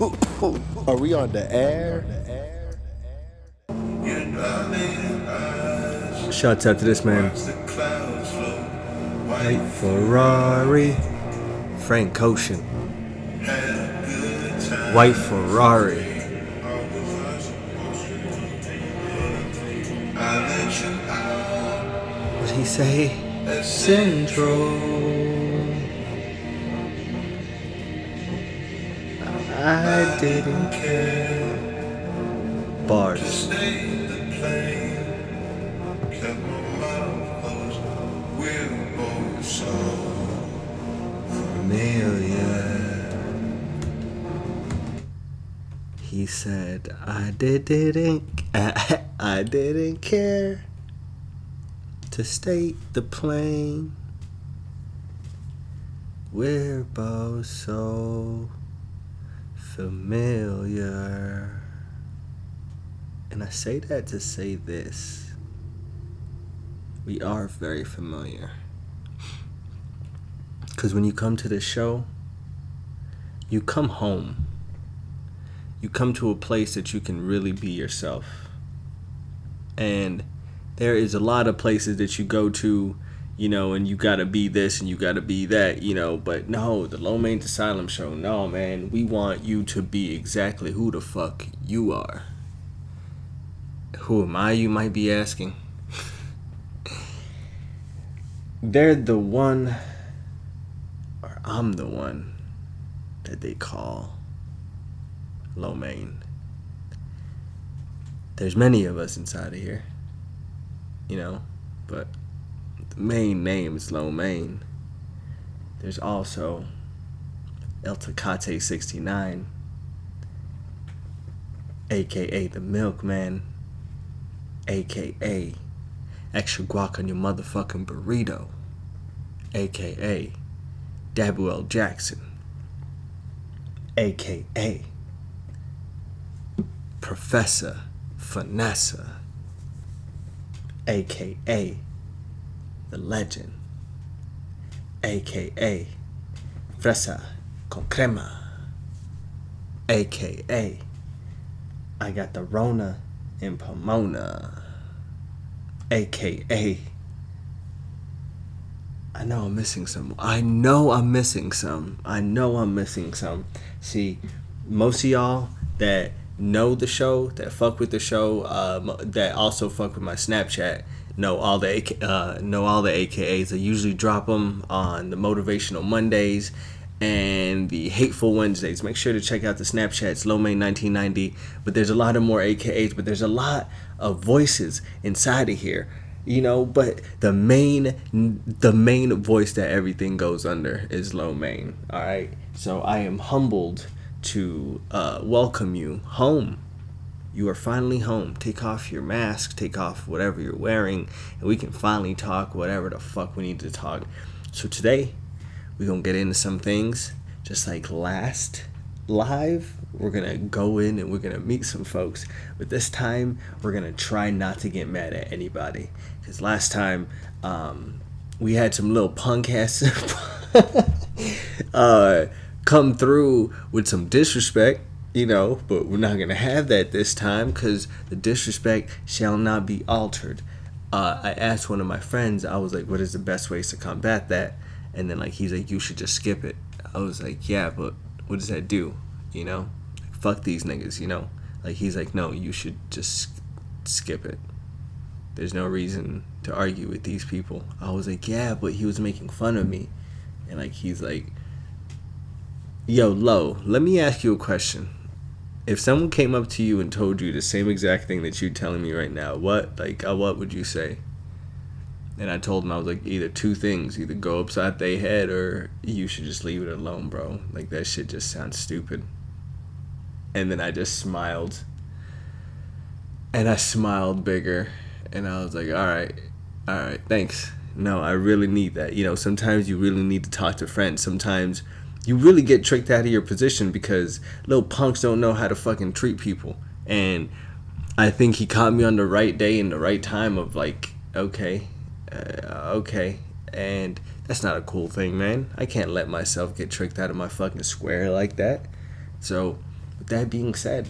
Are we on the air? Shouts out to this man. White Ferrari. Frank Ocean. White Ferrari. What'd he say? Central. I didn't care. Bars. He said, I didn't, I, I didn't care to state the plain. We're both so familiar. And I say that to say this. We are very familiar. Because when you come to this show, you come home. You come to a place that you can really be yourself. And there is a lot of places that you go to you know, and you gotta be this and you gotta be that, you know. But no, the Low Main Asylum show, no, man, we want you to be exactly who the fuck you are. Who am I, you might be asking? They're the one, or I'm the one, that they call Low Main. There's many of us inside of here, you know, but the main name is Lo. There's also El Tecate 69, aka the Milkman, aka extra guac on your motherfucking burrito, aka Dabuel Jackson, aka Professor Vanessa, aka the legend, aka Fresa con crema, aka I got the Rona in Pomona, aka I know I'm missing some. I know I'm missing some. I know I'm missing some. See, most of y'all that know the show, that fuck with the show, um, that also fuck with my Snapchat, know all the uh, know all the AKAs. I usually drop them on the motivational Mondays and the hateful Wednesdays. Make sure to check out the Snapchats, Lomay1990. But there's a lot of more AKAs, but there's a lot of voices inside of here. You know, but the main the main voice that everything goes under is Low. All right. So I am humbled to uh, welcome you home you are finally home. Take off your mask, take off whatever you're wearing, and we can finally talk whatever the fuck we need to talk. So today, we're gonna get into some things just like last live. We're gonna go in and we're gonna meet some folks, but this time we're gonna try not to get mad at anybody. Because last time, um, we had some little punk ass uh, come through with some disrespect you know, but we're not gonna have that this time because the disrespect shall not be altered. Uh, I asked one of my friends, I was like, "What is the best ways to combat that?" And then like he's like, "You should just skip it." I was like, "Yeah, but what does that do?" You know, fuck these niggas. You know, like he's like, "No, you should just skip it." There's no reason to argue with these people. I was like, "Yeah, but he was making fun of me," and like he's like, "Yo, low, let me ask you a question." If someone came up to you and told you the same exact thing that you're telling me right now, what like uh, what would you say? And I told him I was like either two things, either go upside their head or you should just leave it alone, bro. Like that shit just sounds stupid. And then I just smiled. And I smiled bigger and I was like, "All right. All right, thanks." No, I really need that. You know, sometimes you really need to talk to friends. Sometimes you really get tricked out of your position because little punks don't know how to fucking treat people. And I think he caught me on the right day and the right time of like, okay, uh, okay. And that's not a cool thing, man. I can't let myself get tricked out of my fucking square like that. So with that being said,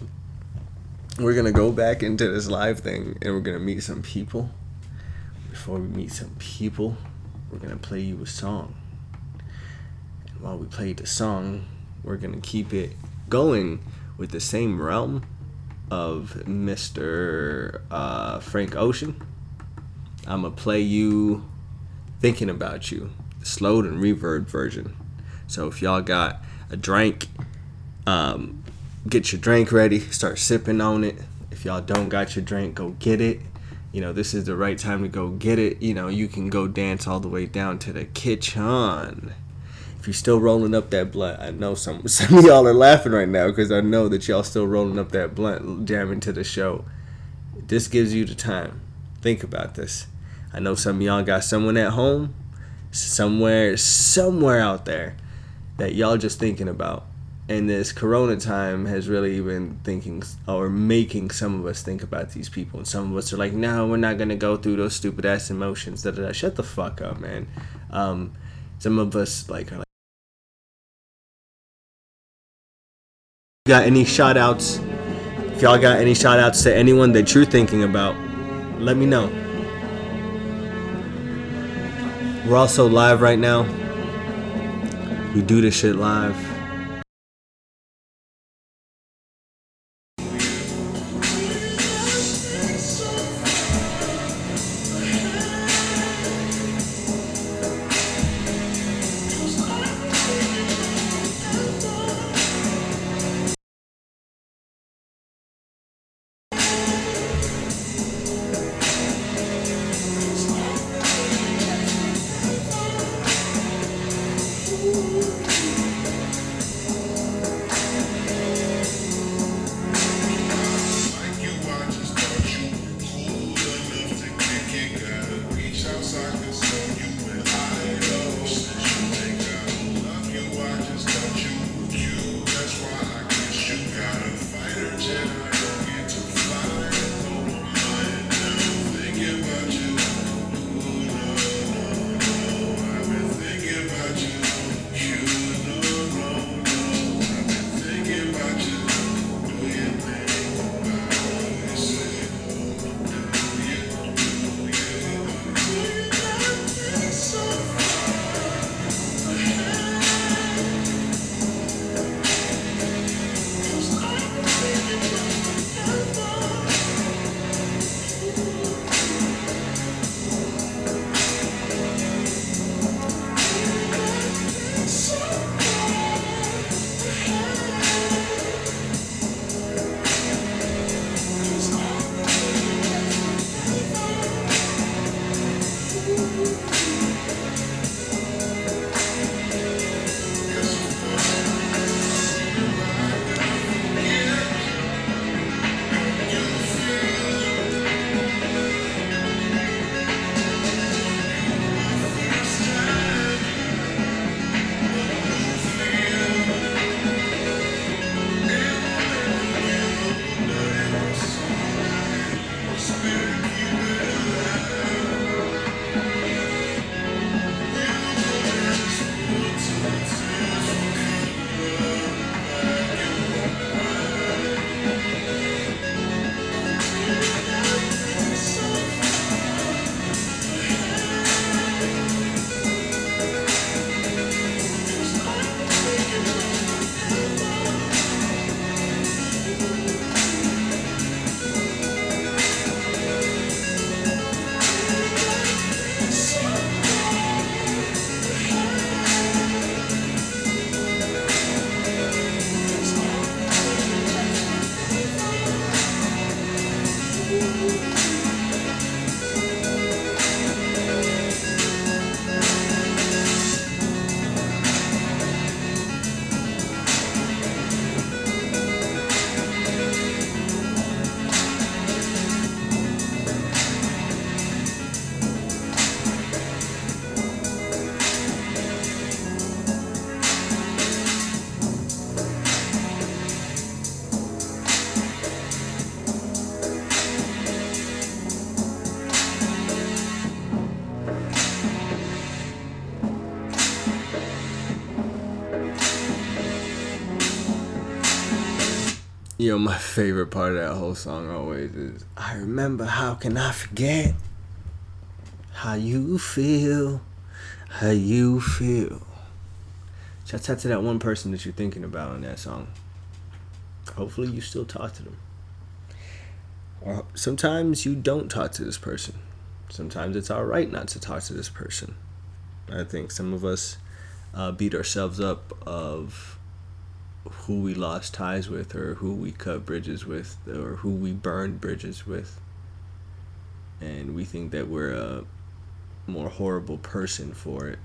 we're gonna go back into this live thing and we're gonna meet some people. Before we meet some people, we're gonna play you a song. While we play the song, we're gonna keep it going with the same realm of Mr. Uh, Frank Ocean. I'm gonna play you "Thinking About You," the slowed and reverb version. So if y'all got a drink, um, get your drink ready, start sipping on it. If y'all don't got your drink, go get it. You know, this is the right time to go get it. You know, you can go dance all the way down to the kitchen. If you're still rolling up that blunt, I know some some of y'all are laughing right now because I know that y'all still rolling up that blunt, jamming to the show. This gives you the time. Think about this. I know some of y'all got someone at home, somewhere, somewhere out there that y'all just thinking about. And this corona time has really been thinking or making some of us think about these people. And some of us are like, no, we're not going to go through those stupid ass emotions. Da, da, da. Shut the fuck up, man. Um, some of us like are like, got any shout outs? If y'all got any shout outs to anyone that you're thinking about, let me know. We're also live right now. We do this shit live. Yo, my favorite part of that whole song always is I remember how can I forget how you feel, how you feel. Shouts out to that one person that you're thinking about in that song. Hopefully, you still talk to them. Or sometimes you don't talk to this person. Sometimes it's all right not to talk to this person. I think some of us uh, beat ourselves up of who we lost ties with or who we cut bridges with or who we burned bridges with. And we think that we're a more horrible person for it.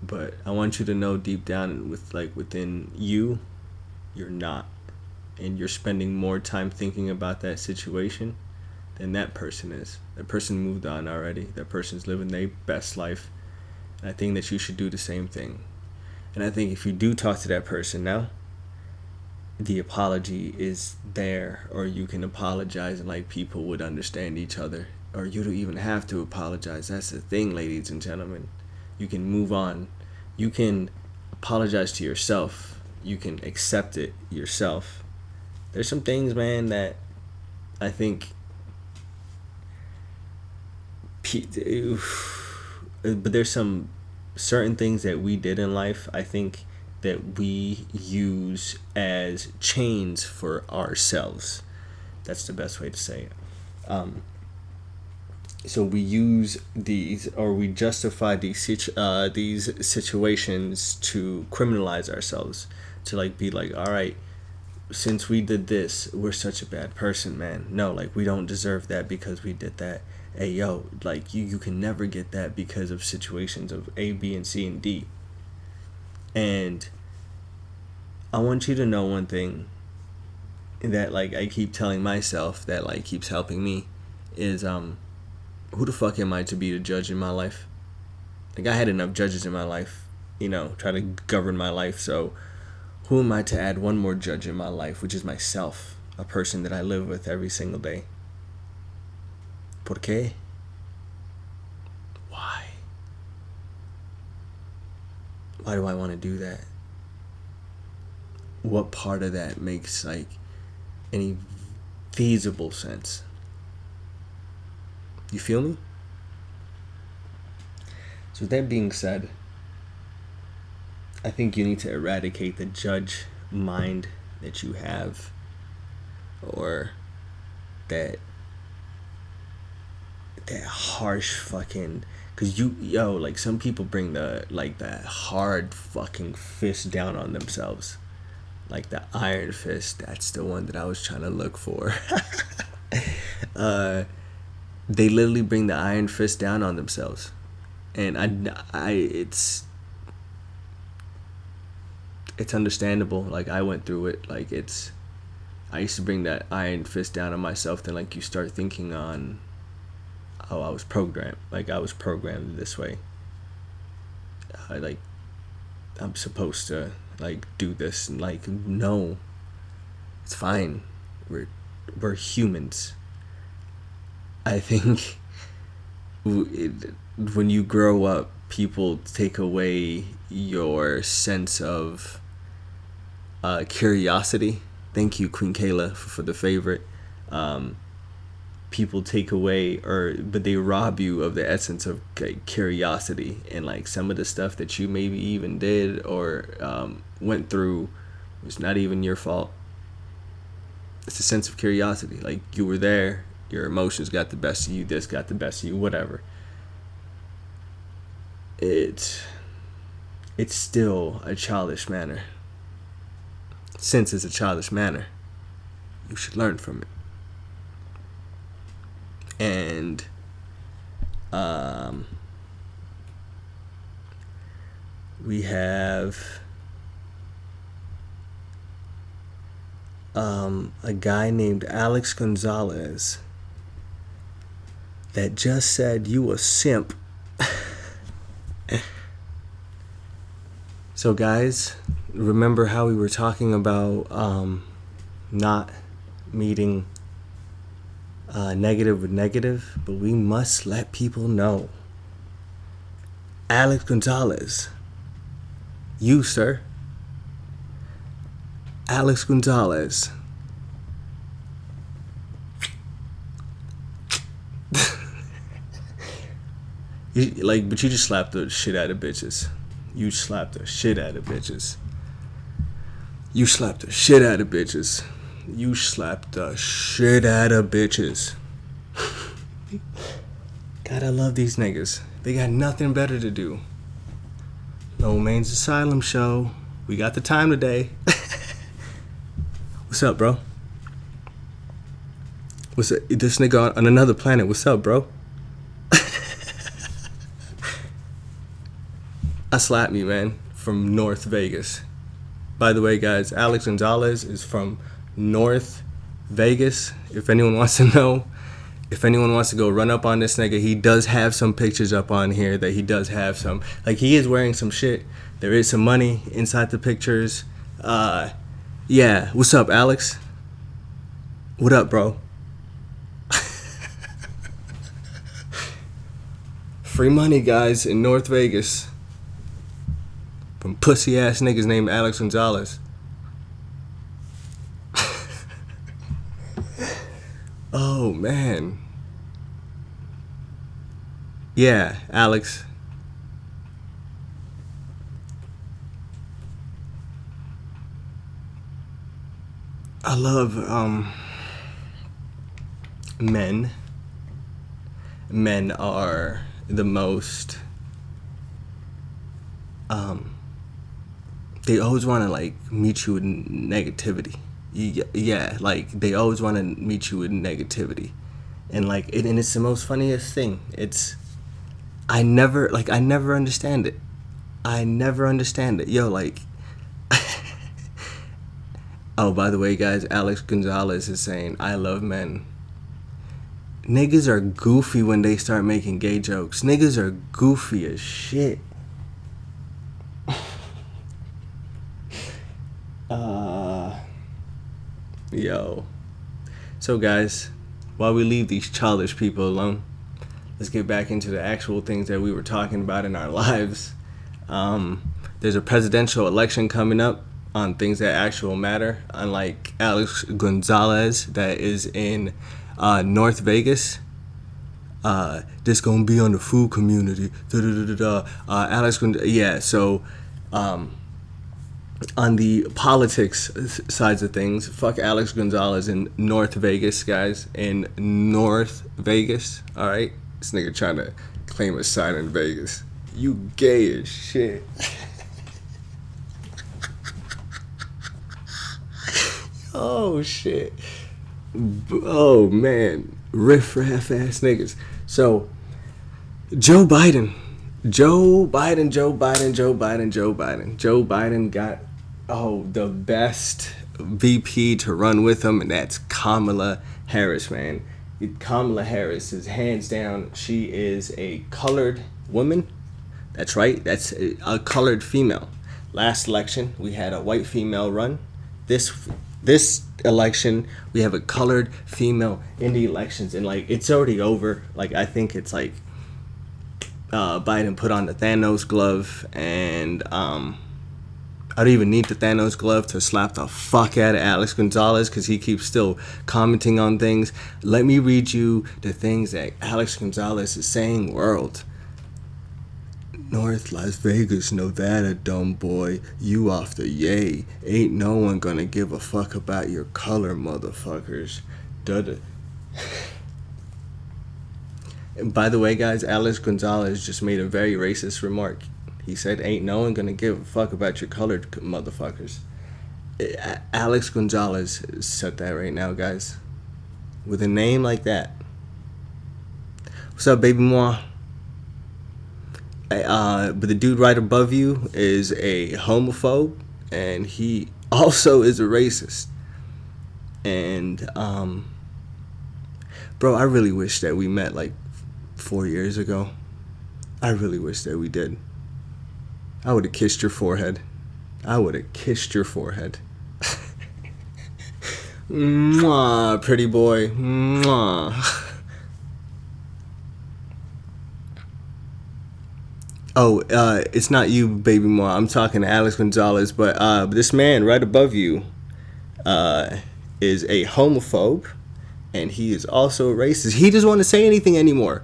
But i want you to know deep down with like within you you're not. And you're spending more time thinking about that situation than that person is. That person moved on already. That person's living their best life. And i think that you should do the same thing and I think if you do talk to that person now, the apology is there, or you can apologize and like people would understand each other, or you don't even have to apologize. That's the thing, ladies and gentlemen. You can move on. You can apologize to yourself. You can accept it yourself. There's some things, man, that I think. But there's some certain things that we did in life, I think that we use as chains for ourselves. That's the best way to say it. Um, so we use these or we justify these uh, these situations to criminalize ourselves to like be like all right since we did this we're such a bad person man no like we don't deserve that because we did that hey yo like you you can never get that because of situations of a b and c and d. And i want you to know one thing that like i keep telling myself that like keeps helping me is um who the fuck am i to be the judge in my life? Like i had enough judges in my life you know try to govern my life. So who am i to add one more judge in my life which is myself a person that i live with every single day ¿Por qué? Why? Why do I want to do that? What part of that makes like any feasible sense? You feel me? So, with that being said, I think you need to eradicate the judge mind that you have or that that harsh fucking because you yo like some people bring the like that hard fucking fist down on themselves. Like the iron fist that's the one that i was trying to look for. Uh they literally bring the iron fist down on themselves. And i i it's it's understandable. Like i went through it. Like it's i used to bring that iron fist down on myself then like you start thinking on how I was programmed. Like I was programmed this way. I like I'm supposed to like do this and like no. It's fine. We're we're humans. I think when you grow up, people take away your sense of uh, curiosity. Thank you, Queen Kayla, for, for the favorite. Um, people take away or but they rob you of the essence of like, curiosity and like some of the stuff that you maybe even did or um, went through was not even your fault. It's a sense of curiosity. Like you were there your emotions got the best of you this got the best of you whatever. It it's still a childish manner. Since it's a childish manner you should learn from it and um, we have um, a guy named Alex Gonzalez that just said you a simp. so guys, remember how we were talking about um, not meeting uh, negative with negative, but we must let people know. Alex Gonzalez, you, sir, Alex Gonzalez. you, like, but you just slapped the shit out of bitches. You slapped the shit out of bitches. You slapped the shit out of bitches. You slapped the shit out of bitches. God, I love these niggas. They got nothing better to do. No Man's Asylum show. We got the time today. What's up, bro? What's up? This nigga on, on another planet. What's up, bro? I slapped me, man, from North Vegas. By the way, guys, Alex Gonzalez is from North Vegas. If anyone wants to know, if anyone wants to go run up on this nigga, he does have some pictures up on here that he does have some. Like he is wearing some shit. There is some money inside the pictures. Uh, yeah. What's up, Alex? What up, bro? Free money, guys, in North Vegas from pussy ass niggas named Alex Gonzalez. oh man. Yeah, Alex. I love um men. Men are the most um they always want to like meet you with negativity. Yeah, like they always want to meet you with negativity, and like it, and it's the most funniest thing. It's I never like I never understand it. I never understand it. Yo, like. oh, by the way, guys, Alex Gonzalez is saying I love men. Niggas are goofy when they start making gay jokes. Niggas are goofy as shit. Uh, yo. So, guys, while we leave these childish people alone, let's get back into the actual things that we were talking about in our lives. Um, there's a presidential election coming up on things that actual matter, unlike Alex Gonzalez, that is in uh, North Vegas. Uh, this gonna be on the food community. Uh, Alex, yeah. So, um, on the politics sides of things, fuck Alex Gonzalez in North Vegas, guys. In North Vegas, all right. This nigga trying to claim a sign in Vegas. You gay as shit. oh shit. Oh man, riff raff ass niggas. So, Joe Biden. Joe Biden, Joe Biden, Joe Biden, Joe Biden. Joe Biden got oh, the best VP to run with him, and that's Kamala Harris, man. Kamala Harris is hands down, she is a colored woman. That's right, that's a, a colored female. Last election, we had a white female run. This this election, we have a colored female in the elections, and like it's already over. Like I think it's like uh, Biden put on the Thanos glove and um, I don't even need the Thanos glove to slap the fuck out of Alex Gonzalez because he keeps still commenting on things. Let me read you the things that Alex Gonzalez is saying, world. North Las Vegas, Nevada, dumb boy. You off the yay. Ain't no one gonna give a fuck about your color, motherfuckers. Duh. and by the way, guys, Alex Gonzalez just made a very racist remark. He said, "Ain't no one gonna give a fuck about your colored motherfuckers." Alex Gonzalez said that right now, guys. With a name like that. What's up, baby moi? Uh, but the dude right above you is a homophobe, and he also is a racist. And um, bro, I really wish that we met like four years ago. I really wish that we did. I would have kissed your forehead. I would have kissed your forehead. Mwah, pretty boy. Mwah. Oh, uh, it's not you, baby moi. I'm talking to Alex Gonzalez, but uh, this man right above you, uh, is a homophobe, and he is also a racist. He doesn't want to say anything anymore.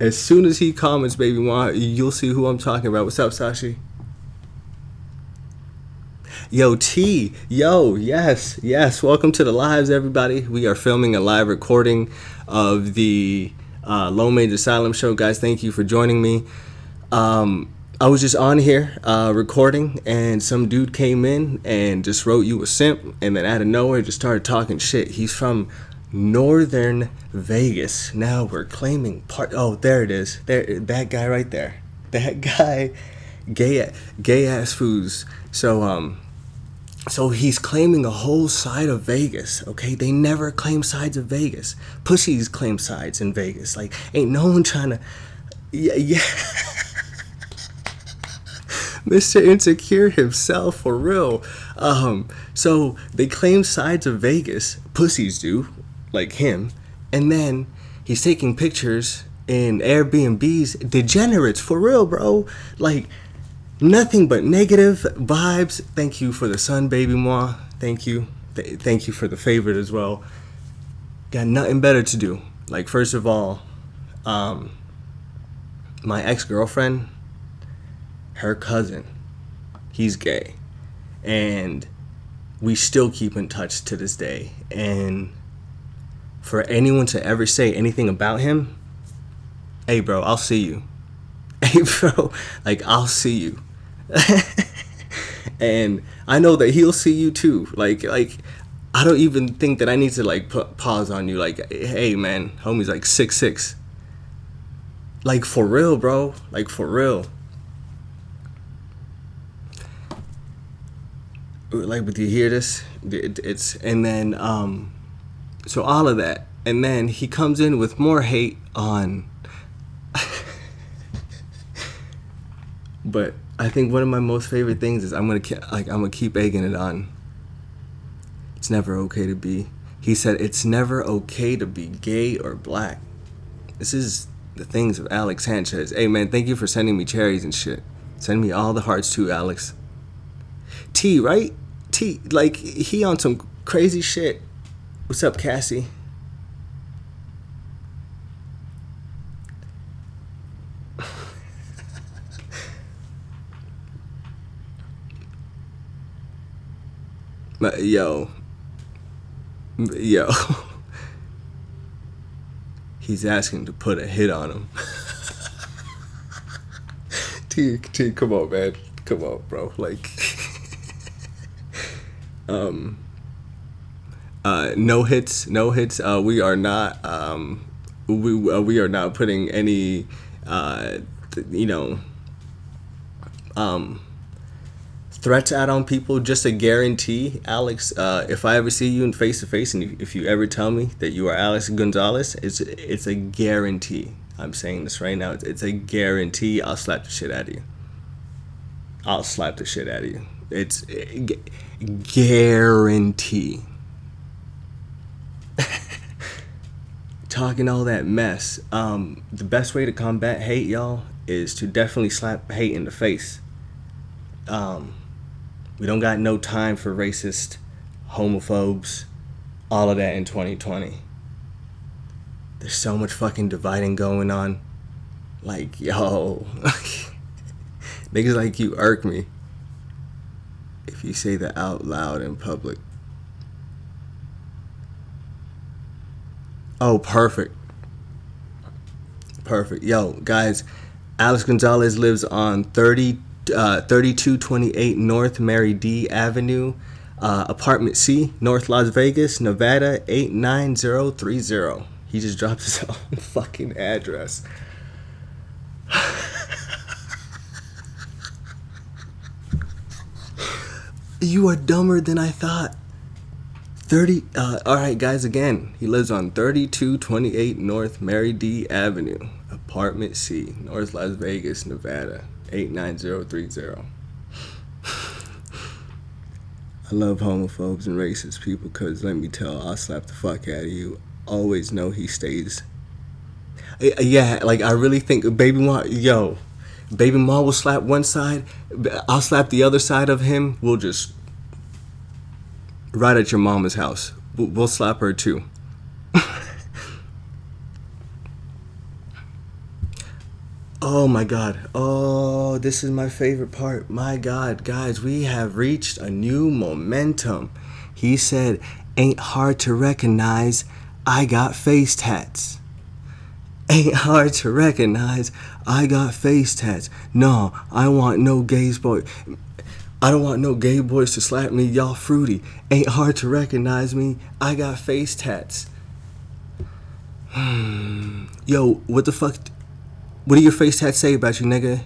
As soon as he comments, baby, you'll see who I'm talking about. What's up, Sashi? Yo, T, yo, yes, yes. Welcome to the lives, everybody. We are filming a live recording of the uh, Low Major Asylum show. Guys, thank you for joining me. Um, I was just on here uh, recording, and some dude came in and just wrote you a simp, and then out of nowhere just started talking shit. He's from Northern Vegas. Now we're claiming part. Oh, there it is. There, that guy right there. That guy, gay, gay ass foos. So um, so he's claiming a whole side of Vegas, okay? They never claim sides of Vegas. Pussies claim sides in Vegas. Like, ain't no one trying to. Yeah, yeah. Mr. Insecure himself, for real. Um, so they claim sides of Vegas. Pussies do, like him. And then he's taking pictures in Airbnbs. Degenerates, for real, bro. Like, nothing but negative vibes. Thank you for the sun, baby moi. Thank you. Th- thank you for the favorite as well. Got nothing better to do. Like first of all, um, my ex girlfriend, her cousin, he's gay, and we still keep in touch to this day. And for anyone to ever say anything about him, hey bro, I'll see you. Hey bro, like I'll see you. and I know that he'll see you too. Like like I don't even think that I need to like put pause on you. Like hey man, homie's like six six. Like for real, bro. Like for real. Like, but do you hear this? it's and then um, so all of that, and then he comes in with more hate on. but I think one of my most favorite things is I'm gonna like I'm gonna keep egging it on. It's never okay to be. He said it's never okay to be gay or black. This is the things of Alex Sanchez. Hey man, thank you for sending me cherries and shit. Send me all the hearts too, Alex. T, right? T, like he on some crazy shit. What's up, Cassie? Yo. Yo. He's asking to put a hit on him. T, T, come on, man. Come on, bro. Like, um, uh, no hits, no hits. Uh, we are not, um, we uh, we are not putting any, uh, you know, um, threats out on people. Just a guarantee alex uh, if i ever see you in face to face and if you ever tell me that you are alex gonzalez it's it's a guarantee. I'm saying this right now. It's, it's a guarantee i'll slap the shit out of you. I'll slap the shit out of you. It's guarantee talking all that mess um, the best way to combat hate y'all is to definitely slap hate in the face um, we don't got no time for racist, homophobes, all of that in 2020. There's so much fucking dividing going on. Like, yo, niggas like you irk me if you say that out loud in public. Oh, perfect. Perfect. Yo, guys, Alex Gonzalez lives on 30 uh, 3228 North Mary D Avenue, uh, apartment C, North Las Vegas, Nevada 89030. He just dropped his own fucking address. you are dumber than I thought. 30 uh, all right guys again he lives on 3228 north mary d avenue apartment c north las vegas nevada 89030. I love homophobes and racist people because let me tell, I'll slap the fuck out of you. Always know he stays. Yeah, like I really think, baby, ma yo, Baby Ma will slap one side, I'll slap the other side of him. We'll just right at your mama's house. We'll, slap her too. oh my god. Oh, this is my favorite part. My god, guys, we have reached a new momentum. He said, "Ain't hard to recognize. I got face tats." Ain't hard to recognize. I got face tats. No, I want no gays boy. I don't want no gay boys to slap me. Y'all fruity. Ain't hard to recognize me. I got face tats. Yo, what the fuck? What do your face tats say about you, nigga?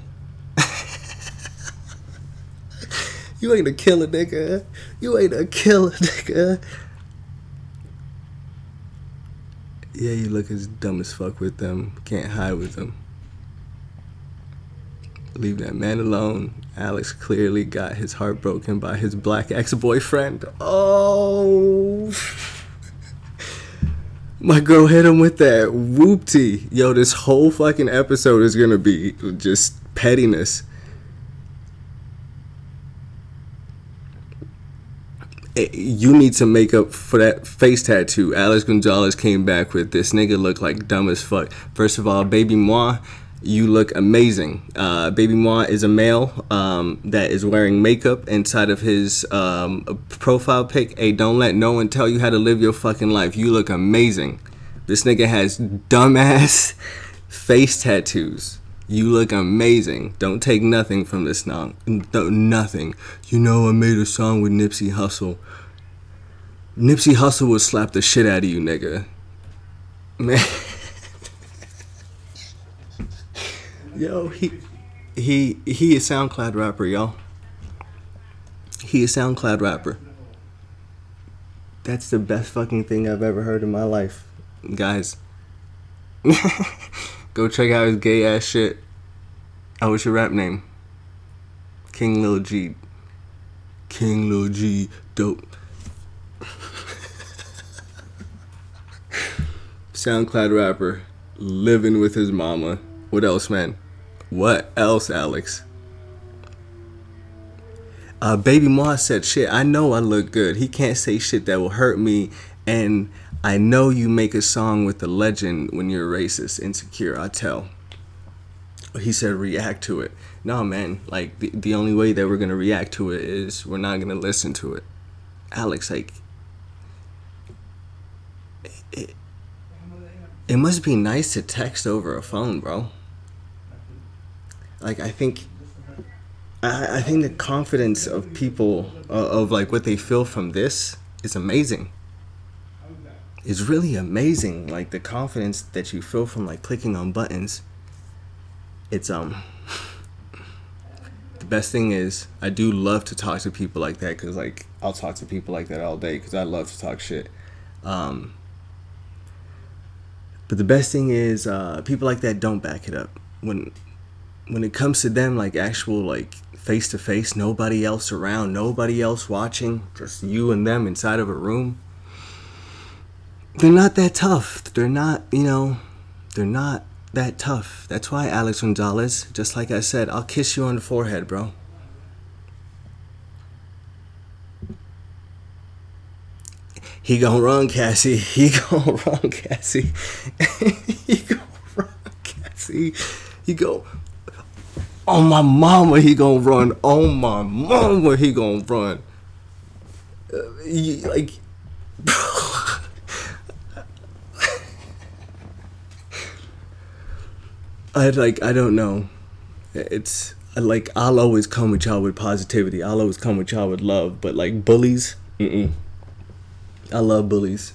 you ain't a killer, nigga. You ain't a killer, nigga. Yeah, you look as dumb as fuck with them. Can't hide with them. Leave that man alone. Alex clearly got his heart broken by his black ex boyfriend. Oh. My girl hit him with that whoopty. Yo, this whole fucking episode is gonna be just pettiness. Eh, you need to make up for that face tattoo. Alex Gonzalez came back with this nigga look like dumb as fuck. First of all, baby moi, you look amazing. Uh, baby moi is a male um, that is wearing makeup inside of his um, profile pic. Hey, don't let no one tell you how to live your fucking life. You look amazing. This nigga has dumbass face tattoos. You look amazing. Don't take nothing from this song. Nothing. You know, I made a song with Nipsey Hussle. Nipsey Hussle would slap the shit out of you, nigga. Man. Yo, he he he is SoundCloud rapper, y'all. He is SoundCloud rapper. That's the best fucking thing I've ever heard in my life, guys. Go check out his gay ass shit. Oh, what's your rap name? King Lil G. King Lil G. Dope. SoundCloud rapper. Living with his mama. What else, man? What else, Alex? Uh, Baby Ma said, shit, I know I look good. He can't say shit that will hurt me. And I know you make a song with the legend when you're racist, insecure, I tell. He said, react to it. No, man, like, the, the only way that we're going to react to it is we're not going to listen to it. Alex, like, it, it must be nice to text over a phone, bro. Like, I think. I, I think the confidence of people, uh, of like what they feel from this, is amazing is really amazing. Like the confidence that you feel from like clicking on buttons. It's um the best thing is I do love to talk to people like that cuz like I'll talk to people like that all day cuz I love to talk shit. Um but the best thing is uh people like that don't back it up. When when it comes to them like actual like face to face, nobody else around, nobody else watching, just you and them inside of a room they're not that tough. They're not, you know, they're not that tough. That's why Alex Gonzalez, just like I said, I'll kiss you on the forehead, bro. He gonna run, Cassie. He gonna run, Cassie. he gonna run, Cassie. He go. Oh my mama, he gonna run. Oh my mama, he gonna run. Uh, like. I like I don't know. It's like I'll always come with y'all with positivity. I'll always come with y'all with love. But like bullies, mm-mm. I love bullies.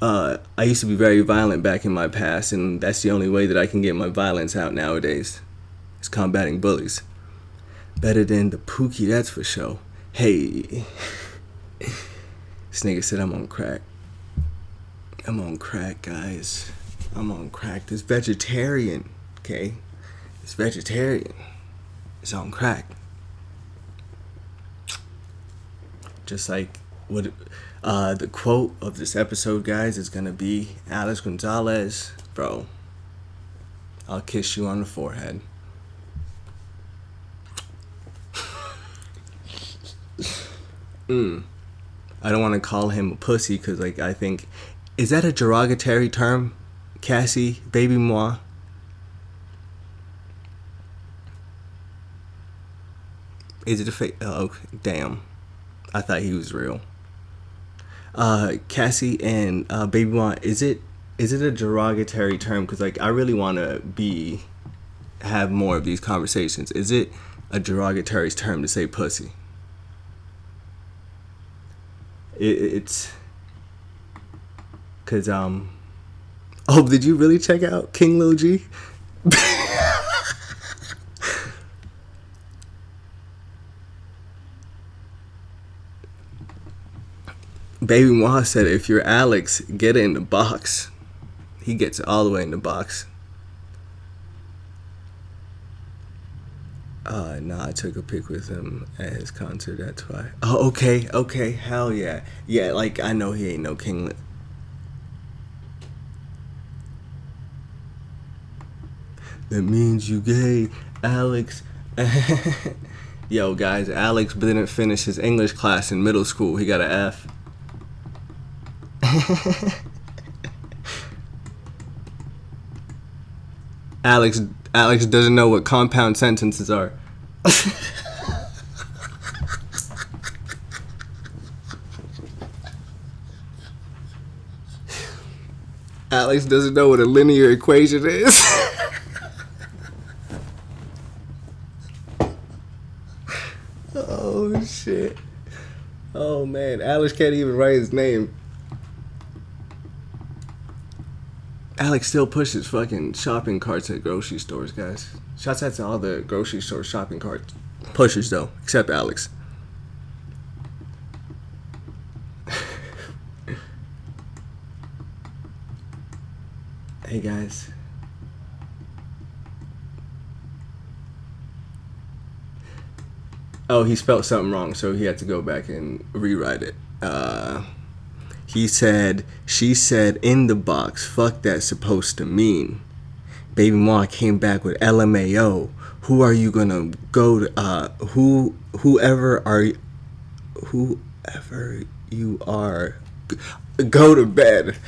Uh, I used to be very violent back in my past, and that's the only way that I can get my violence out nowadays. Is combating bullies. Better than the Pookie, that's for sure. Hey, this nigga said I'm on crack. I'm on crack, guys. I'm on crack. This vegetarian, okay? This vegetarian is on crack. Just like what uh, the quote of this episode, guys, is going to be Alex Gonzalez, bro, I'll kiss you on the forehead. mm. I don't want to call him a pussy because, like, I think, is that a derogatory term? Cassie, baby moi. Is it a fake? Oh, okay. damn. I thought he was real. Uh, Cassie and uh, Baby Moi, is it is it a derogatory term? Because like I really want to be have more of these conversations. Is it a derogatory term to say pussy? It, it's because um. Oh, did you really check out King Lil G? Baby Ma said, if you're Alex, get in the box. He gets all the way in the box. Uh, nah, I took a pic with him at his concert. That's why. Oh, okay, okay, hell yeah, yeah. Like I know he ain't no king. That means you gay, Alex. Yo, guys, Alex didn't finish his English class in middle school. He got an F. Alex Alex doesn't know what compound sentences are. Alex doesn't know what a linear equation is. oh shit. Oh man, Alex can't even write his name. Alex still pushes fucking shopping carts at grocery stores, guys. Shouts out to all the grocery store shopping cart pushers, though, except Alex. hey, guys. Oh, he spelled something wrong, so he had to go back and rewrite it. Uh, he said, she said in the box, fuck that's supposed to mean. Baby Ma came back with LMAO. Who are you gonna go to? Uh, who, whoever are, whoever you are, go to bed.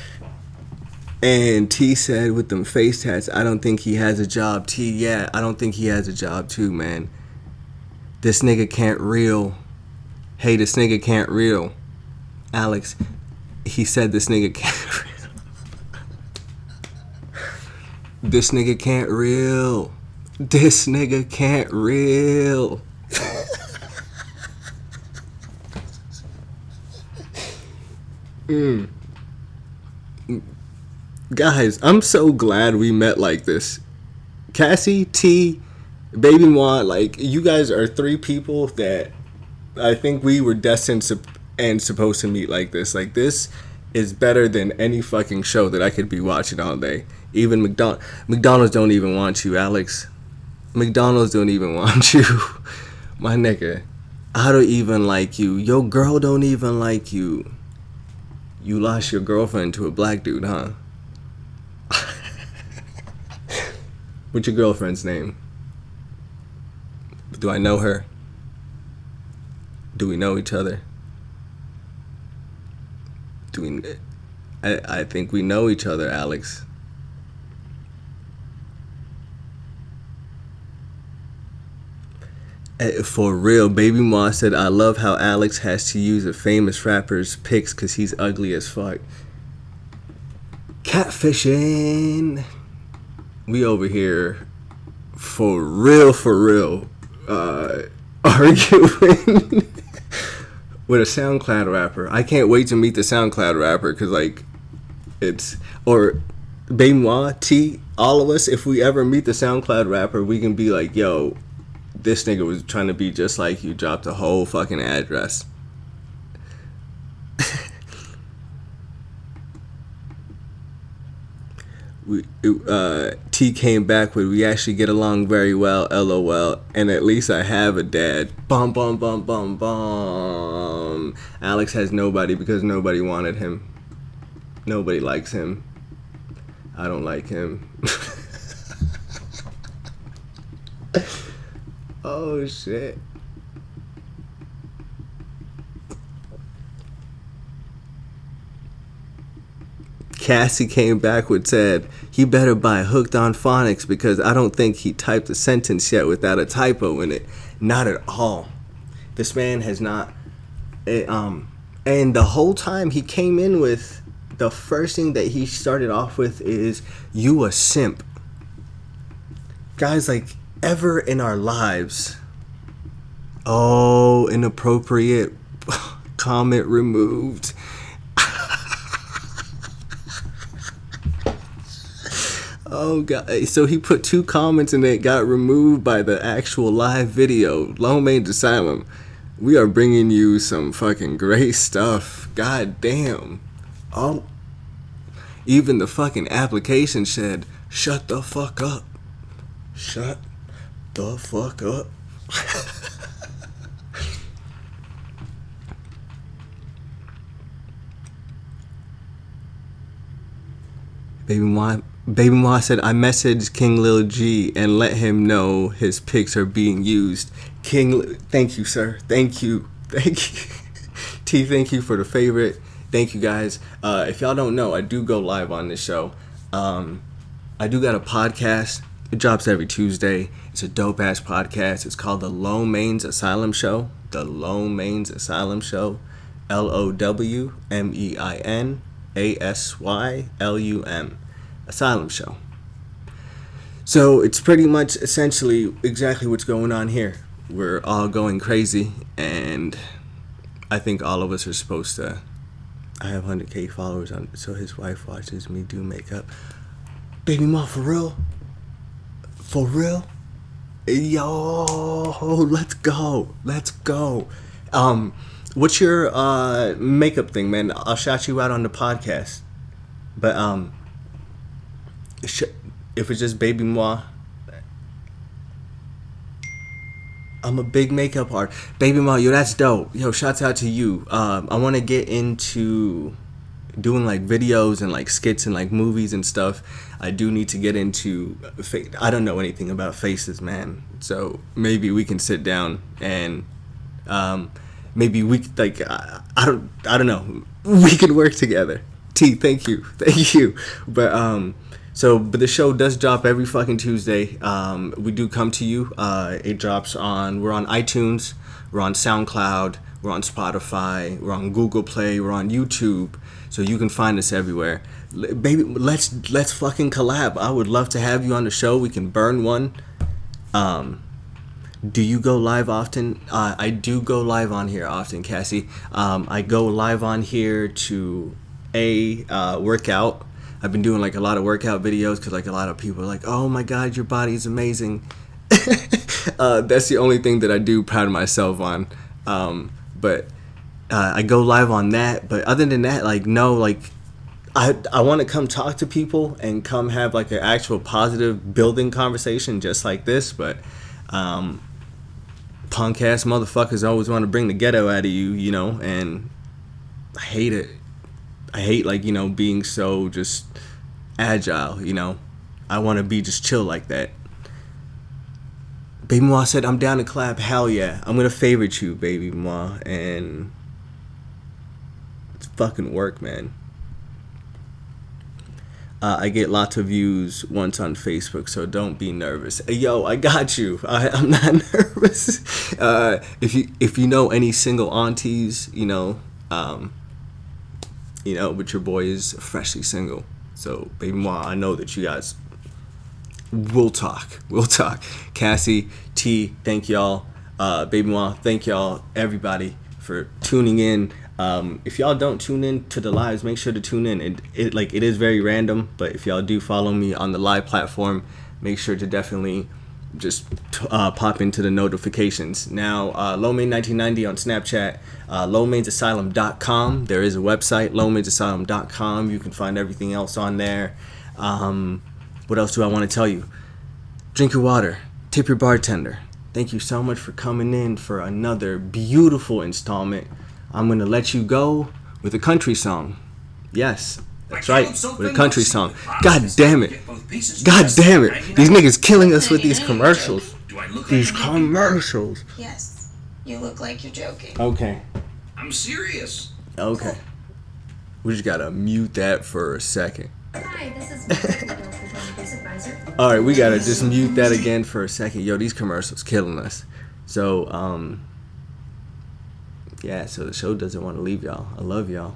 And T said with them face tats, I don't think he has a job. T, yeah, I don't think he has a job too, man. This nigga can't reel. Hey, this nigga can't reel. Alex, he said this nigga can't This nigga can't reel. This nigga can't reel. mm. Guys, I'm so glad we met like this. Cassie, T, Baby Moi, like you guys are three people that I think we were destined to and supposed to meet like this. Like this is better than any fucking show that I could be watching all day. Even McDonald McDonald's don't even want you, Alex. McDonald's don't even want you. My nigga. I don't even like you. Your girl don't even like you. You lost your girlfriend to a black dude, huh? What's your girlfriend's name? Do I know her? Do we know each other? I I think we know each other, Alex. Eh, for real, Baby Ma said, I love how Alex has to use a famous rapper's pics because he's ugly as fuck. Catfishing. We over here for real, for real, uh, arguing with a SoundCloud rapper. I can't wait to meet the SoundCloud rapper because like it's or Benoit T. All of us, if we ever meet the SoundCloud rapper, we can be like, "Yo, this nigga was trying to be just like you. Dropped a whole fucking address." we, uh, T came back with we actually get along very well, lol, and at least I have a dad. Bum bum bum bum bum. Alex has nobody because nobody wanted him. Nobody likes him. I don't like him. oh shit. Cassie came back with said, he better buy Hooked on Phonics because I don't think he typed a sentence yet without a typo in it. Not at all. This man has not. It, um, and the whole time he came in with the first thing that he started off with is you a simp. Guys, like ever in our lives. Oh, inappropriate comment removed. Oh god! So he put two comments and it got removed by the actual live video. Low Mein Asylum, we are bringing you some fucking great stuff. God damn! Oh, even the fucking application said, "Shut the fuck up." Shut the fuck up. Baby Mom, Baby Mom said, I messaged King Lil G and let him know his pics are being used. King, thank you, sir. Thank you. Thank you. T, thank you for the favorite. Thank you, guys. Uh, if y'all don't know, I do go live on this show. Um, I do got a podcast. It drops every Tuesday. It's a dope ass podcast. It's called The Low Mein Asylum Show. The Low Mein Asylum Show. L O W M E I N A S Y L U M. Asylum Show. So it's pretty much essentially exactly what's going on here. We're all going crazy, and I think all of us are supposed to. I have 100k followers on, so his wife watches me do makeup. Baby mom, for real? For real? Yo, let's go. Let's go. Um, what's your uh makeup thing, man? I'll shout you out on the podcast. But um, if it's just baby moi, I'm a big makeup art. Baby moi, yo, that's dope. Yo, shouts out to you. Um, I want to get into doing like videos and like skits and like movies and stuff. I do need to get into. I don't know anything about faces, man. So maybe we can sit down and um, maybe we like I, I don't I don't know. We can work together. T, thank you, thank you. But um so, but the show does drop every fucking Tuesday. Um, we do come to you. Uh, it drops on. We're on iTunes. We're on SoundCloud. We're on Spotify. We're on Google Play. We're on YouTube. So you can find us everywhere. Baby, let's let's fucking collab. I would love to have you on the show. We can burn one. Um, do you go live often? Uh, I do go live on here often, Cassie. Um, I go live on here to a uh, workout I've been doing like a lot of workout videos because like a lot of people are like, "Oh my God, your body is amazing." uh, that's the only thing that I do proud myself on. Um, but uh, I go live on that. But other than that, like no, like I I want to come talk to people and come have like an actual positive building conversation just like this. But um, punk ass motherfuckers always want to bring the ghetto out of you, you know, and I hate it. I hate like you know being so just agile. You know, I want to be just chill like that. Baby Ma said, "I'm down to clap. Hell yeah, I'm gonna favorite you, baby Ma, and it's fucking work, man." Uh, I get lots of views once on Facebook, so don't be nervous. Yo, I got you. I, am not nervous. Uh, if you if you know any single aunties, you know, um, you know, but your boy is freshly single. So, baby mom, I know that you guys will talk. We'll talk. Cassie, T, thank y'all. Uh, baby mom, thank y'all, everybody, for tuning in. Um, if y'all don't tune in to the lives, make sure to tune in. It, it like it is very random, but if y'all do follow me on the live platform, make sure to definitely just uh, pop into the notifications. Now, uh, Lomain 1990 on Snapchat, uh, lomangsasylum.com. There is a website, lomangsasylum.com. You can find everything else on there. Um, what else do I want to tell you? Drink your water, tip your bartender. Thank you so much for coming in for another beautiful installment. I'm going to let you go with a country song. Yes, that's right, with a country song. God damn it. God damn it. These niggas killing us with these commercials. These commercials. Yes. You look like you're joking. Okay. I'm serious. Okay. We just gotta mute that for a second. Hi, this is Melissa, Adult Advisor. All right, we gotta just mute that again for a second. Yo, these commercials killing us. So, um, yeah. So the show doesn't want to leave y'all. I love y'all.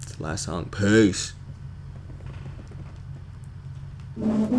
It's the last song. Peace. West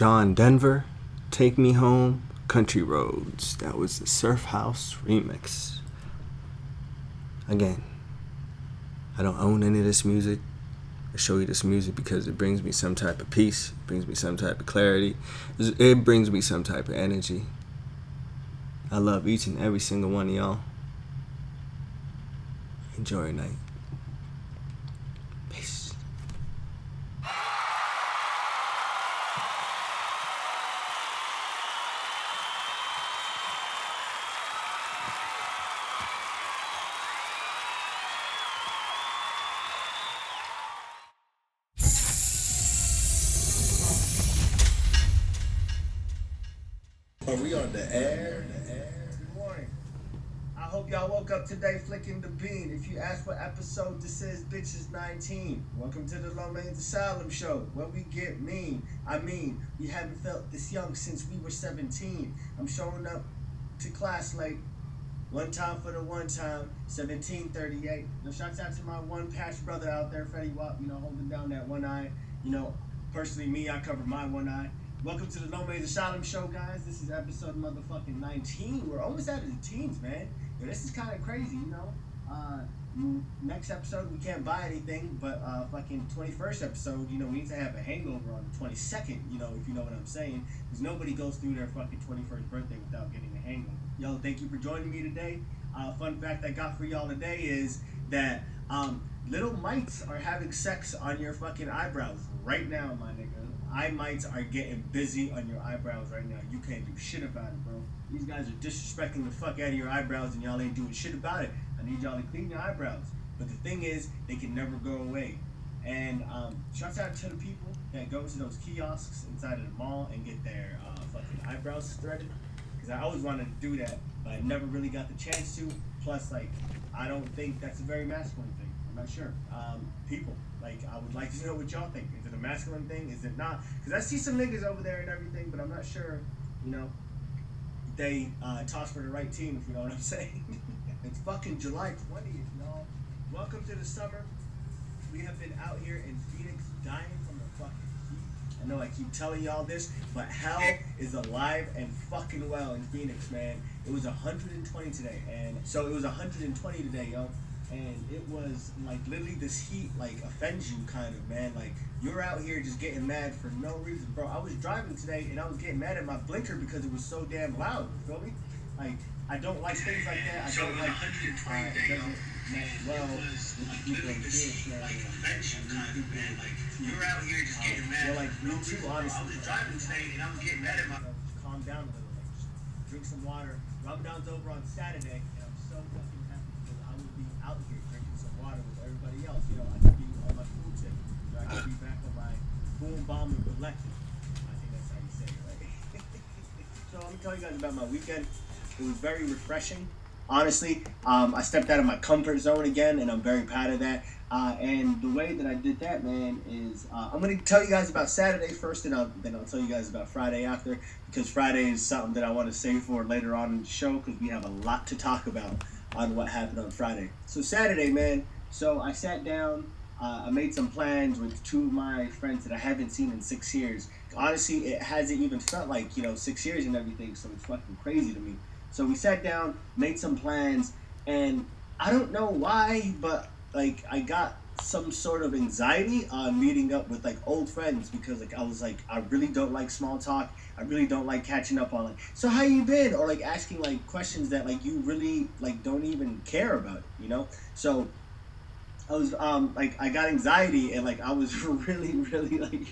John Denver, Take Me Home, Country Roads. That was the Surf House remix. Again, I don't own any of this music. I show you this music because it brings me some type of peace, it brings me some type of clarity, it brings me some type of energy. I love each and every single one of y'all. Enjoy your night. Episode this is, bitch is 19. Welcome to the Low Asylum Show, where we get mean. I mean, we haven't felt this young since we were 17. I'm showing up to class late. One time for the one time, 1738. Now, shouts out to my one patch brother out there, Fetty Wap, you know, holding down that one eye. You know, personally, me, I cover my one eye. Welcome to the No Asylum Show, guys. This is episode motherfucking 19. We're almost out of the teens, man. Yo, this is kind of crazy, you know. Uh, next episode, we can't buy anything, but uh, fucking 21st episode, you know, we need to have a hangover on the 22nd, you know, if you know what I'm saying. Because nobody goes through their fucking 21st birthday without getting a hangover. Yo, thank you for joining me today. Uh, fun fact I got for y'all today is that um, little mites are having sex on your fucking eyebrows right now, my nigga. Eye mites are getting busy on your eyebrows right now. You can't do shit about it, bro. These guys are disrespecting the fuck out of your eyebrows and y'all ain't doing shit about it. I need y'all to clean your eyebrows. But the thing is, they can never go away. And um, shouts out to the people that go to those kiosks inside of the mall and get their uh, fucking eyebrows threaded. Because I always wanted to do that, but I never really got the chance to. Plus, like, I don't think that's a very masculine thing. I'm not sure. Um, people, like, I would like to know what y'all think. Is it a masculine thing? Is it not? Because I see some niggas over there and everything, but I'm not sure, you know, they uh, toss for the right team, if you know what I'm saying. It's fucking July 20th, y'all. Welcome to the summer. We have been out here in Phoenix dying from the fucking heat. I know I keep telling y'all this, but hell is alive and fucking well in Phoenix, man. It was 120 today, and so it was 120 today, yo. And it was like literally this heat like offends you kind of man. Like you're out here just getting mad for no reason, bro. I was driving today and I was getting mad at my blinker because it was so damn loud. You feel me? Like I don't like things like that. I So don't like 120 uh, it doesn't mesh well It with the people in literally this Phoenix, heat man. like offends friendship kind of man. Like you're out here just getting mad. You're like, no me too, honestly. I was driving today and I'm getting mad at my calm down a little. bit. just drink some water. Ramadan's over on Saturday, and I'm so fucking happy because I will be out here drinking some water with everybody else. You know, I could be on my food tip. You know, I could be back on my boom bomb and collective. I think that's how you say it, right? so let me tell you guys about my weekend. It was very refreshing. Honestly, um, I stepped out of my comfort zone again, and I'm very proud of that. Uh, and the way that I did that, man, is uh, I'm gonna tell you guys about Saturday first, and I'll, then I'll tell you guys about Friday after, because Friday is something that I want to save for later on in the show, because we have a lot to talk about on what happened on Friday. So Saturday, man. So I sat down. Uh, I made some plans with two of my friends that I haven't seen in six years. Honestly, it hasn't even felt like you know six years and everything, so it's fucking crazy to me. So we sat down, made some plans, and I don't know why, but like I got some sort of anxiety on meeting up with like old friends because like I was like I really don't like small talk. I really don't like catching up on like so how you been or like asking like questions that like you really like don't even care about, you know? So I was um like I got anxiety and like I was really really like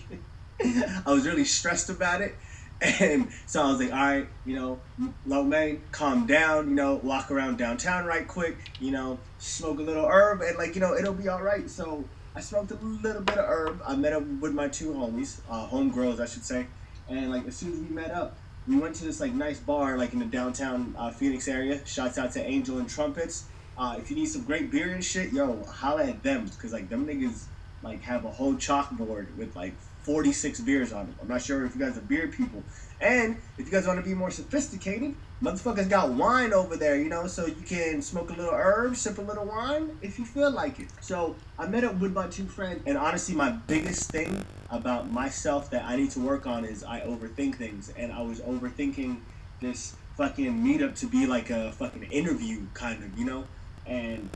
I was really stressed about it. And so I was like, all right, you know, low man, calm down, you know, walk around downtown right quick, you know, smoke a little herb, and like, you know, it'll be all right. So I smoked a little bit of herb. I met up with my two homies, uh, homegirls, I should say. And like, as soon as we met up, we went to this like nice bar, like in the downtown uh, Phoenix area. Shouts out to Angel and Trumpets. Uh, if you need some great beer and shit, yo, holla at them, cause like them niggas like have a whole chalkboard with like 46 beers on them. I'm not sure if you guys are beer people. And if you guys want to be more sophisticated, motherfuckers got wine over there, you know, so you can smoke a little herb, sip a little wine if you feel like it. So I met up with my two friends, and honestly, my biggest thing about myself that I need to work on is I overthink things, and I was overthinking this fucking meetup to be like a fucking interview, kind of, you know, and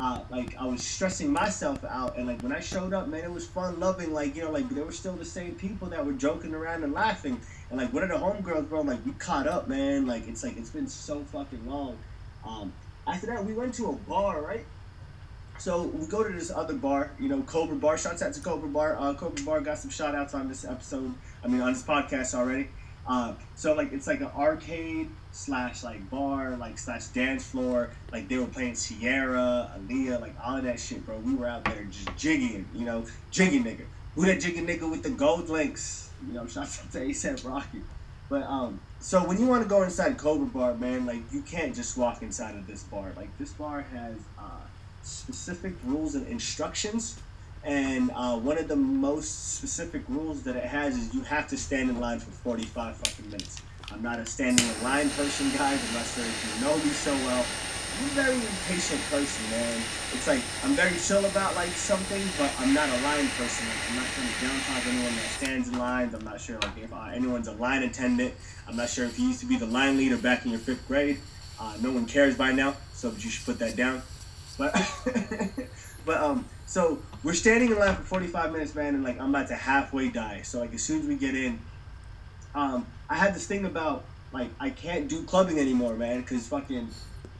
uh, like I was stressing myself out, and like when I showed up, man, it was fun, loving. Like you know, like there were still the same people that were joking around and laughing, and like one of the homegirls, bro, like we caught up, man. Like it's like it's been so fucking long. Um, after that, we went to a bar, right? So we go to this other bar, you know, Cobra Bar. Shouts out to Cobra Bar. Uh, Cobra Bar got some shout outs on this episode. I mean, on this podcast already. Uh, so like it's like an arcade slash like bar like slash dance floor. Like they were playing Ciara, Aaliyah, like all of that shit, bro. We were out there just jigging, you know, jigging nigga. Who that jigging nigga with the gold links? You know, shout out to ASAP Rocky. But um, so when you want to go inside Cobra Bar, man, like you can't just walk inside of this bar. Like this bar has uh, specific rules and instructions, and uh, one of the most specific rules that it has is you have to stand in line for forty five fucking minutes. I'm not a standing in line person, guys. If you know me so well. I'm a very impatient person, man. It's like I'm very chill about like something, but I'm not a line person. Like, I'm not trying to down talk anyone that stands in lines. I'm not sure like if uh, anyone's a line attendant. I'm not sure if you used to be the line leader back in your fifth grade. Uh, no one cares by now, so you should put that down. But but um, so we're standing in line for 45 minutes, man, and like I'm about to halfway die. So like as soon as we get in, um, I had this thing about like I can't do clubbing anymore, man, because fucking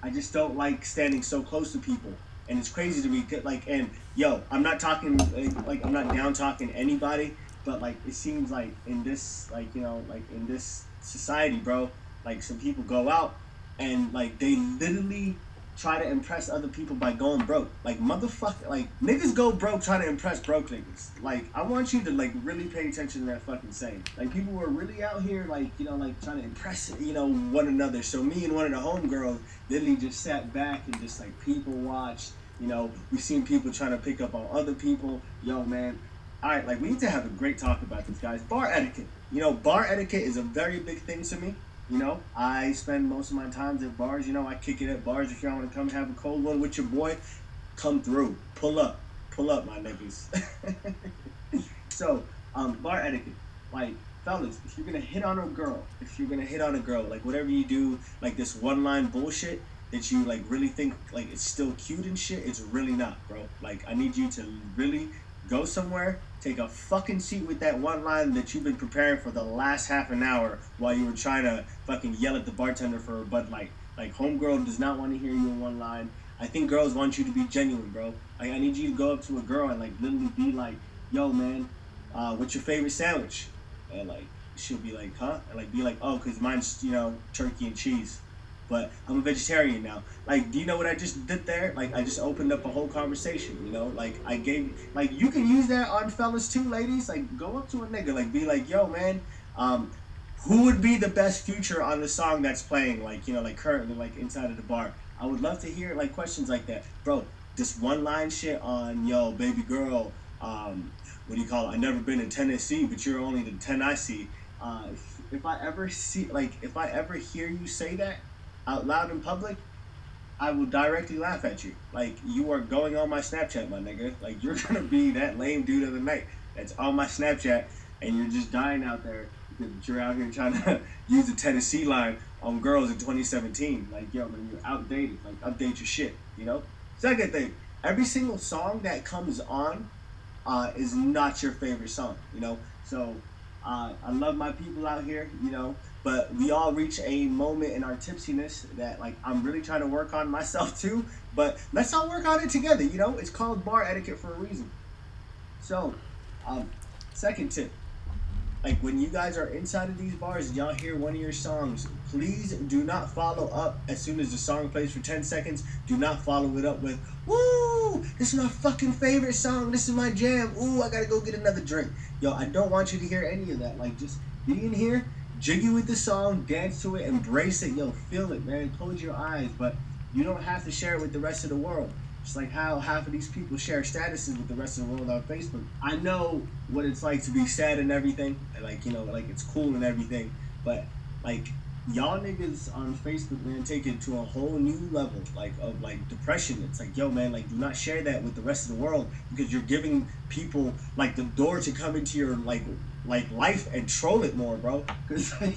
I just don't like standing so close to people, and it's crazy to me. Like, and yo, I'm not talking like I'm not down talking anybody, but like it seems like in this like you know like in this society, bro, like some people go out and like they literally try to impress other people by going broke. Like motherfucker, like niggas go broke trying to impress broke niggas. Like I want you to like really pay attention to that fucking saying. Like people were really out here like you know like trying to impress you know one another. So me and one of the homegirls literally just sat back and just like people watched. You know we've seen people trying to pick up on other people. Yo man, all right, like we need to have a great talk about this, guys. Bar etiquette. You know, bar etiquette is a very big thing to me. You know, I spend most of my times at bars. You know, I kick it at bars. If y'all want to come have a cold one with your boy, come through. Pull up. Pull up, my niggas. so, um, bar etiquette. Like, fellas, if you're gonna hit on a girl, if you're gonna hit on a girl, like whatever you do, like this one line bullshit that you like really think like it's still cute and shit, it's really not, bro. Like, I need you to really go somewhere, take a fucking seat with that one line that you've been preparing for the last half an hour while you were trying to fucking yell at the bartender for a Bud Light. Like, homegirl does not want to hear you in one line. I think girls want you to be genuine, bro. Like, I need you to go up to a girl and, like, literally be like, yo, man, uh, what's your favorite sandwich? And, like, she'll be like, huh? And, like, be like, oh, because mine's, you know, turkey and cheese. But I'm a vegetarian now. Like, do you know what I just did there? Like, I just opened up a whole conversation, you know? Like, I gave, like, you can use that on fellas too, ladies. Like, go up to a nigga, like, be like, yo, man, um, who would be the best future on the song that's playing, like, you know, like, currently, like, inside of the bar? I would love to hear, like, questions like that. Bro, this one line shit on, yo, baby girl, um, what do you call it? i never been in Tennessee, but you're only the 10 I see. Uh, if I ever see, like, if I ever hear you say that, out loud in public, I will directly laugh at you. Like you are going on my Snapchat, my nigga. Like you're gonna be that lame dude of the night that's on my Snapchat, and you're just dying out there because you're out here trying to use the Tennessee line on girls in 2017. Like yo, man, you're outdated. Like update your shit. You know. Second thing, every single song that comes on uh, is not your favorite song. You know. So uh, I love my people out here. You know but we all reach a moment in our tipsiness that like I'm really trying to work on myself too. But let's all work on it together. You know, it's called bar etiquette for a reason. So, um, second tip. Like when you guys are inside of these bars and y'all hear one of your songs, please do not follow up as soon as the song plays for 10 seconds. Do not follow it up with, Woo! This is my fucking favorite song. This is my jam. Ooh, I gotta go get another drink. Yo, I don't want you to hear any of that. Like just be in here, jiggy with the song, dance to it, embrace it, yo, feel it, man. Close your eyes, but you don't have to share it with the rest of the world. Just like how half of these people share statuses with the rest of the world on Facebook. I know what it's like to be sad and everything, and like you know, like it's cool and everything, but like y'all niggas on Facebook, man, take it to a whole new level, like of like depression. It's like, yo, man, like do not share that with the rest of the world because you're giving people like the door to come into your like like life and troll it more, bro. Cause like,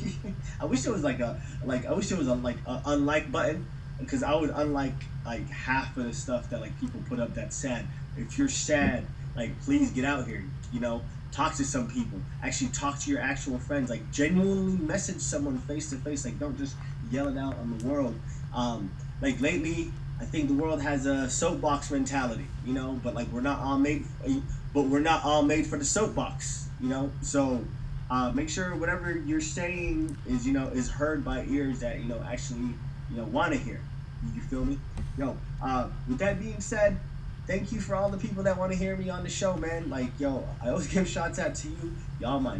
I wish there was like a like I wish there was a like a unlike button because I would unlike like half of the stuff that like people put up that's sad. If you're sad, like please get out here. You know, talk to some people. Actually, talk to your actual friends. Like genuinely message someone face to face. Like don't just yell it out on the world. Um, like lately, I think the world has a soapbox mentality. You know, but like we're not all made. But we're not all made for the soapbox. You know, so. Uh, make sure whatever you're saying is you know is heard by ears that you know actually you know want to hear. You feel me? Yo, uh, with that being said, thank you for all the people that want to hear me on the show, man. Like, yo, I always give shots out to you. Y'all my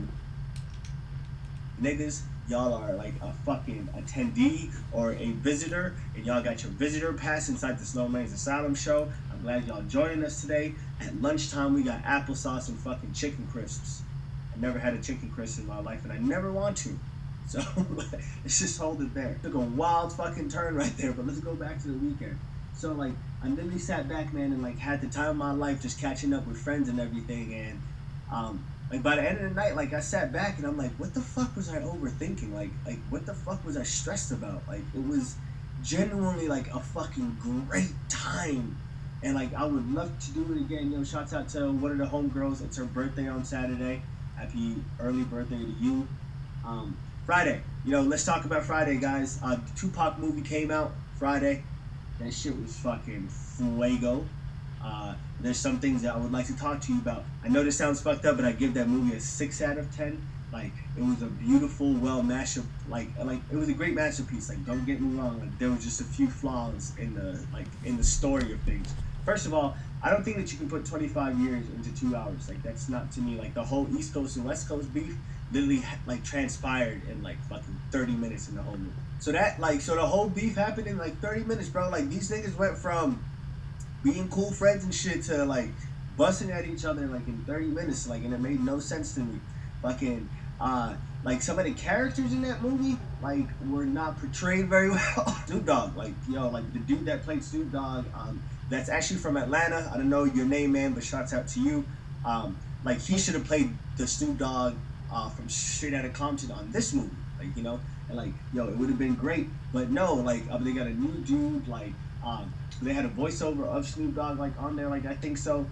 niggas. y'all are like a fucking attendee or a visitor, and y'all got your visitor pass inside the Snowman's Asylum show. I'm glad y'all joining us today. At lunchtime, we got applesauce and fucking chicken crisps. I never had a chicken crisp in my life, and I never want to. So let's just hold it there. Took a wild fucking turn right there, but let's go back to the weekend. So like I literally sat back, man, and like had the time of my life just catching up with friends and everything, and um, like by the end of the night, like I sat back and I'm like, what the fuck was I overthinking? Like like what the fuck was I stressed about? Like it was genuinely like a fucking great time. And like I would love to do it again. You know, shouts out to one of the homegirls. It's her birthday on Saturday. Happy early birthday to you. Um, Friday. You know, let's talk about Friday, guys. Uh, the Tupac movie came out Friday. That shit was fucking fuego. Uh, there's some things that I would like to talk to you about. I know this sounds fucked up, but I give that movie a six out of ten. Like it was a beautiful, well mashup. Like like it was a great masterpiece. Like don't get me wrong. Like there was just a few flaws in the like in the story of things. First of all, I don't think that you can put 25 years into two hours. Like that's not to me. Like the whole East Coast and West Coast beef literally like transpired in like fucking 30 minutes in the whole movie. So that like so the whole beef happened in like 30 minutes, bro. Like these niggas went from being cool friends and shit to like busting at each other like in 30 minutes, like and it made no sense to me. Fucking uh like some of the characters in that movie like were not portrayed very well. Snoop Dogg, like yo, like the dude that played Snoop Dogg, um, that's actually from Atlanta. I don't know your name, man, but shouts out to you. Um, like he should have played the Snoop Dogg uh, from Straight Outta Compton on this movie, like you know, and like yo, it would have been great. But no, like uh, they got a new dude, like um, they had a voiceover of Snoop Dogg like on there, like I think so.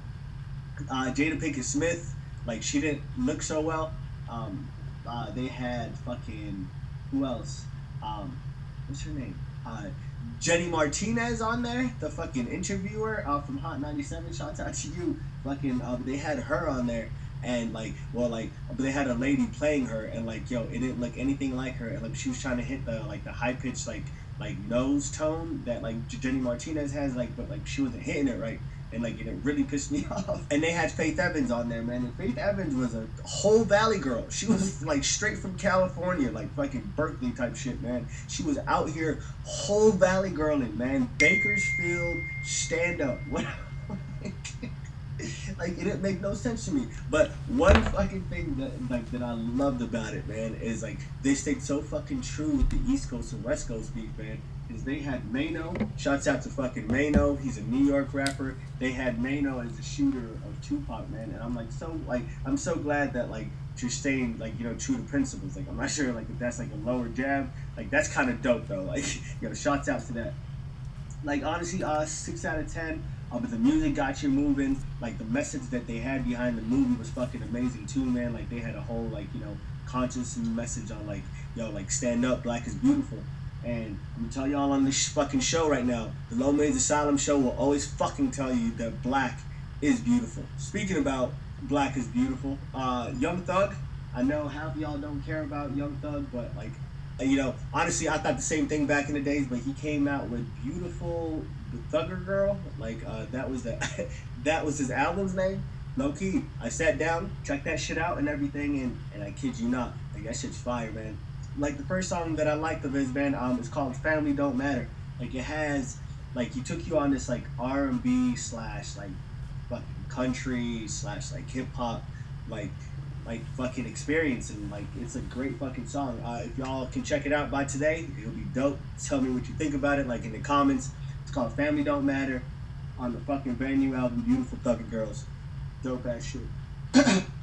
Uh, Jada Pinkett Smith, like she didn't look so well. Um, uh, they had fucking who else? Um, what's her name? Uh, Angie Martinez on there, the fucking interviewer uh, from Hot 97. Shouts out to you. Fucking, uh, they had her on there, and like, well, like, they had a lady playing her, and like, yo, it didn't look anything like her, and like, she was trying to hit the like the high pitched like like nose tone that like Angie Martinez has, like, but like she wasn't hitting it right. And like it really pissed me off. And they had Faith Evans on there, man. And Faith Evans was a whole Valley girl. She was mm-hmm. like straight from California, like fucking Berkeley type shit, man. She was out here whole Valley girling, man. Bakersfield, stand up. What? like it didn't make no sense to me. But one fucking thing that like that I loved about it, man, is like they stayed so fucking true with the East Coast and West Coast beef, man. Is they had Mano. Shouts out to fucking Mano. He's a New York rapper. They had Mano as the shooter of Tupac, man. And I'm like so like I'm so glad that like you're staying like you know true to principles. Like I'm not sure like if that's like a lower jab. Like that's kind of dope though. Like you know, shouts out to that. Like honestly, uh, six out of ten. Uh, but the music got you moving. Like the message that they had behind the movie was fucking amazing too, man. Like they had a whole like you know conscious message on like yo like stand up, black is beautiful. And I'm gonna tell y'all on this fucking show right now, the Low Man's Asylum show will always fucking tell you that black is beautiful. Speaking about black is beautiful, uh, Young Thug. I know half y'all don't care about Young Thug, but like, uh, you know, honestly, I thought the same thing back in the days. But he came out with beautiful, the Thugger Girl. Like uh, that was the that was his album's name. Low key, I sat down, checked that shit out and everything, and and I kid you not, like that shit's fire, man. Like the first song that I liked of his band, um, is called "Family Don't Matter." Like it has, like he took you on this like R and B slash like fucking country slash like hip hop, like like fucking experience, and like it's a great fucking song. Uh, if y'all can check it out by today, it'll be dope. Tell me what you think about it, like in the comments. It's called "Family Don't Matter" on the fucking brand new album, "Beautiful Thugger Girls." Dope ass shit.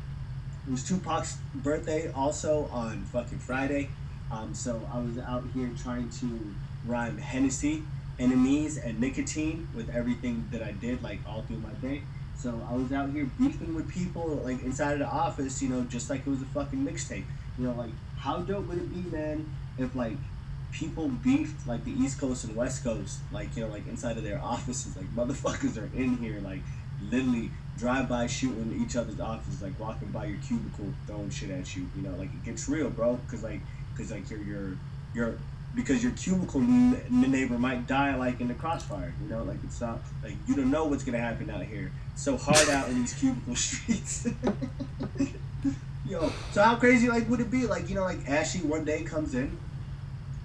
it was Tupac's birthday also on fucking Friday. Um, so I was out here trying to rhyme Hennessy, enemies, and nicotine with everything that I did, like all through my day. So I was out here beefing with people, like inside of the office, you know, just like it was a fucking mixtape. You know, like how dope would it be, man, if like people beefed like the East Coast and West Coast, like you know, like inside of their offices, like motherfuckers are in here, like literally drive by shooting each other's offices, like walking by your cubicle, throwing shit at you. You know, like it gets real, bro, because like because like your your your because your cubicle neighbor might die like in the crossfire. You know, like it's not like you don't know what's gonna happen out here. So hard out in these cubicle streets. Yo, So how crazy like would it be? Like, you know, like Ashley one day comes in,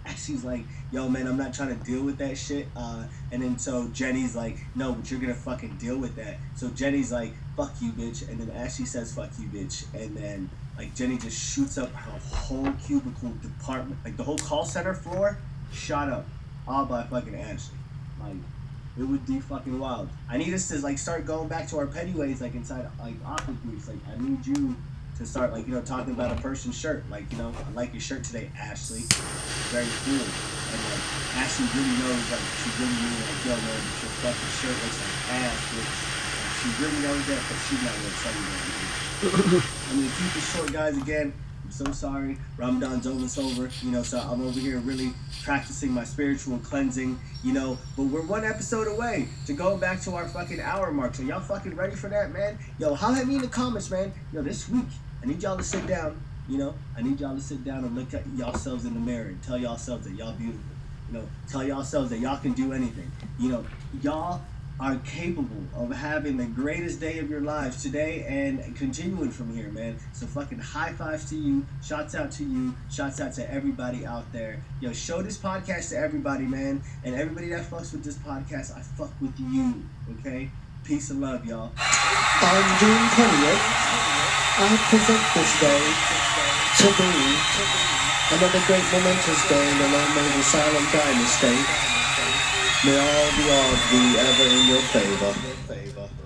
Ashley's like, yo man, I'm not trying to deal with that shit. Uh, and then so Jenny's like, no, but you're gonna fucking deal with that. So Jenny's like, fuck you, bitch. And then Ashley says, fuck you, bitch. And then like Jenny just shoots up her whole cubicle department, like the whole call center floor, shot up, all by fucking Ashley. Like, it would be fucking wild. I need us to like start going back to our petty ways, like inside like office groups. Like, I need you to start like you know talking about a person's shirt. Like, you know, I like your shirt today, Ashley. Very cool. And like Ashley really knows, like she really really like, yo man, your fucking shirt looks like ass, bitch. Like, she really knows that, but she's not gonna tell you that. I'm gonna keep it short, guys. Again, I'm so sorry. Ramadan's almost over, you know, so I'm over here really practicing my spiritual cleansing, you know. But we're one episode away to go back to our fucking hour mark. So y'all fucking ready for that, man? Yo, holler at me in the comments, man. Yo, this week I need y'all to sit down. You know, I need y'all to sit down and look at yourselves in the mirror and tell y'all yourselves that y'all beautiful. You know, tell y'all yourselves that y'all can do anything. You know, y'all are capable of having the greatest day of your lives today and continuing from here, man. So fucking high fives to you, shots out to you, shots out to everybody out there. Yo, show this podcast to everybody, man. And everybody that fucks with this podcast, I fuck with you. Okay? Peace and love, y'all. On June 20th, I present this day to be another great momentous day in the Low Mein Asylum Dynasty. May all the odds be ever in your favor.